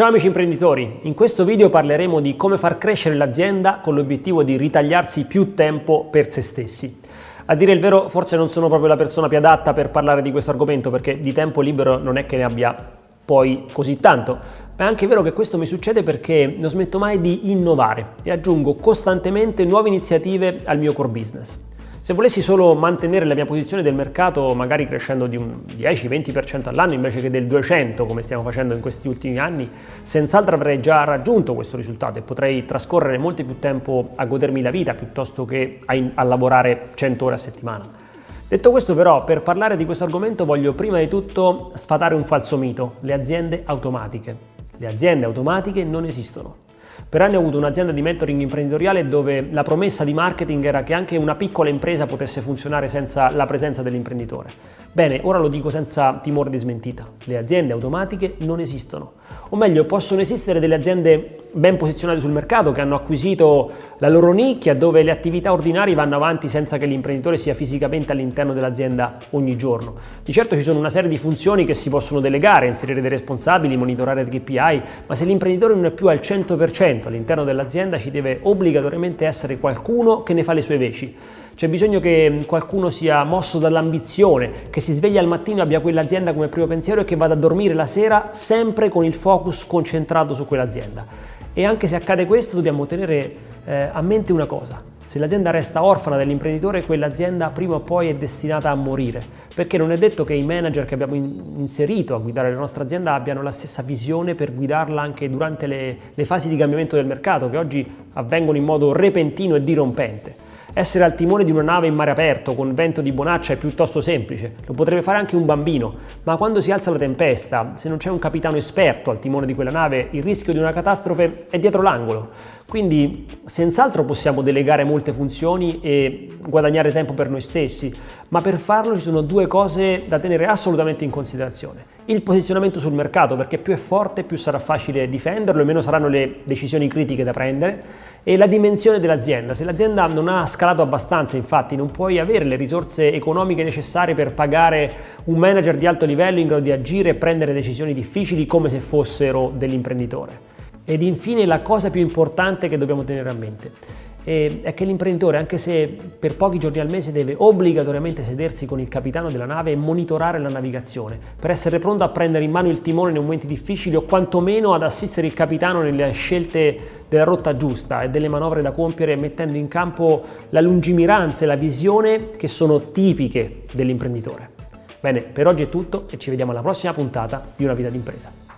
Ciao amici imprenditori, in questo video parleremo di come far crescere l'azienda con l'obiettivo di ritagliarsi più tempo per se stessi. A dire il vero, forse non sono proprio la persona più adatta per parlare di questo argomento perché di tempo libero non è che ne abbia poi così tanto, ma è anche vero che questo mi succede perché non smetto mai di innovare e aggiungo costantemente nuove iniziative al mio core business. Se volessi solo mantenere la mia posizione del mercato, magari crescendo di un 10-20% all'anno invece che del 200% come stiamo facendo in questi ultimi anni, senz'altro avrei già raggiunto questo risultato e potrei trascorrere molto più tempo a godermi la vita piuttosto che a, a lavorare 100 ore a settimana. Detto questo però, per parlare di questo argomento voglio prima di tutto sfatare un falso mito, le aziende automatiche. Le aziende automatiche non esistono. Per anni ho avuto un'azienda di mentoring imprenditoriale dove la promessa di marketing era che anche una piccola impresa potesse funzionare senza la presenza dell'imprenditore. Bene, ora lo dico senza timore di smentita. Le aziende automatiche non esistono. O meglio, possono esistere delle aziende ben posizionate sul mercato che hanno acquisito la loro nicchia dove le attività ordinarie vanno avanti senza che l'imprenditore sia fisicamente all'interno dell'azienda ogni giorno. Di certo ci sono una serie di funzioni che si possono delegare, inserire dei responsabili, monitorare dei KPI, ma se l'imprenditore non è più al 100% all'interno dell'azienda ci deve obbligatoriamente essere qualcuno che ne fa le sue veci. C'è bisogno che qualcuno sia mosso dall'ambizione, che si sveglia al mattino e abbia quell'azienda come primo pensiero e che vada a dormire la sera sempre con il focus concentrato su quell'azienda. E anche se accade questo dobbiamo tenere eh, a mente una cosa. Se l'azienda resta orfana dell'imprenditore, quell'azienda prima o poi è destinata a morire, perché non è detto che i manager che abbiamo in- inserito a guidare la nostra azienda abbiano la stessa visione per guidarla anche durante le, le fasi di cambiamento del mercato, che oggi avvengono in modo repentino e dirompente. Essere al timone di una nave in mare aperto con vento di bonaccia è piuttosto semplice, lo potrebbe fare anche un bambino, ma quando si alza la tempesta, se non c'è un capitano esperto al timone di quella nave, il rischio di una catastrofe è dietro l'angolo. Quindi senz'altro possiamo delegare molte funzioni e guadagnare tempo per noi stessi, ma per farlo ci sono due cose da tenere assolutamente in considerazione. Il posizionamento sul mercato, perché più è forte più sarà facile difenderlo e meno saranno le decisioni critiche da prendere, e la dimensione dell'azienda. Se l'azienda non ha scalato abbastanza, infatti, non puoi avere le risorse economiche necessarie per pagare un manager di alto livello in grado di agire e prendere decisioni difficili come se fossero dell'imprenditore. Ed infine la cosa più importante che dobbiamo tenere a mente è che l'imprenditore, anche se per pochi giorni al mese, deve obbligatoriamente sedersi con il capitano della nave e monitorare la navigazione per essere pronto a prendere in mano il timone nei momenti difficili o quantomeno ad assistere il capitano nelle scelte della rotta giusta e delle manovre da compiere mettendo in campo la lungimiranza e la visione che sono tipiche dell'imprenditore. Bene, per oggi è tutto e ci vediamo alla prossima puntata di Una vita d'impresa.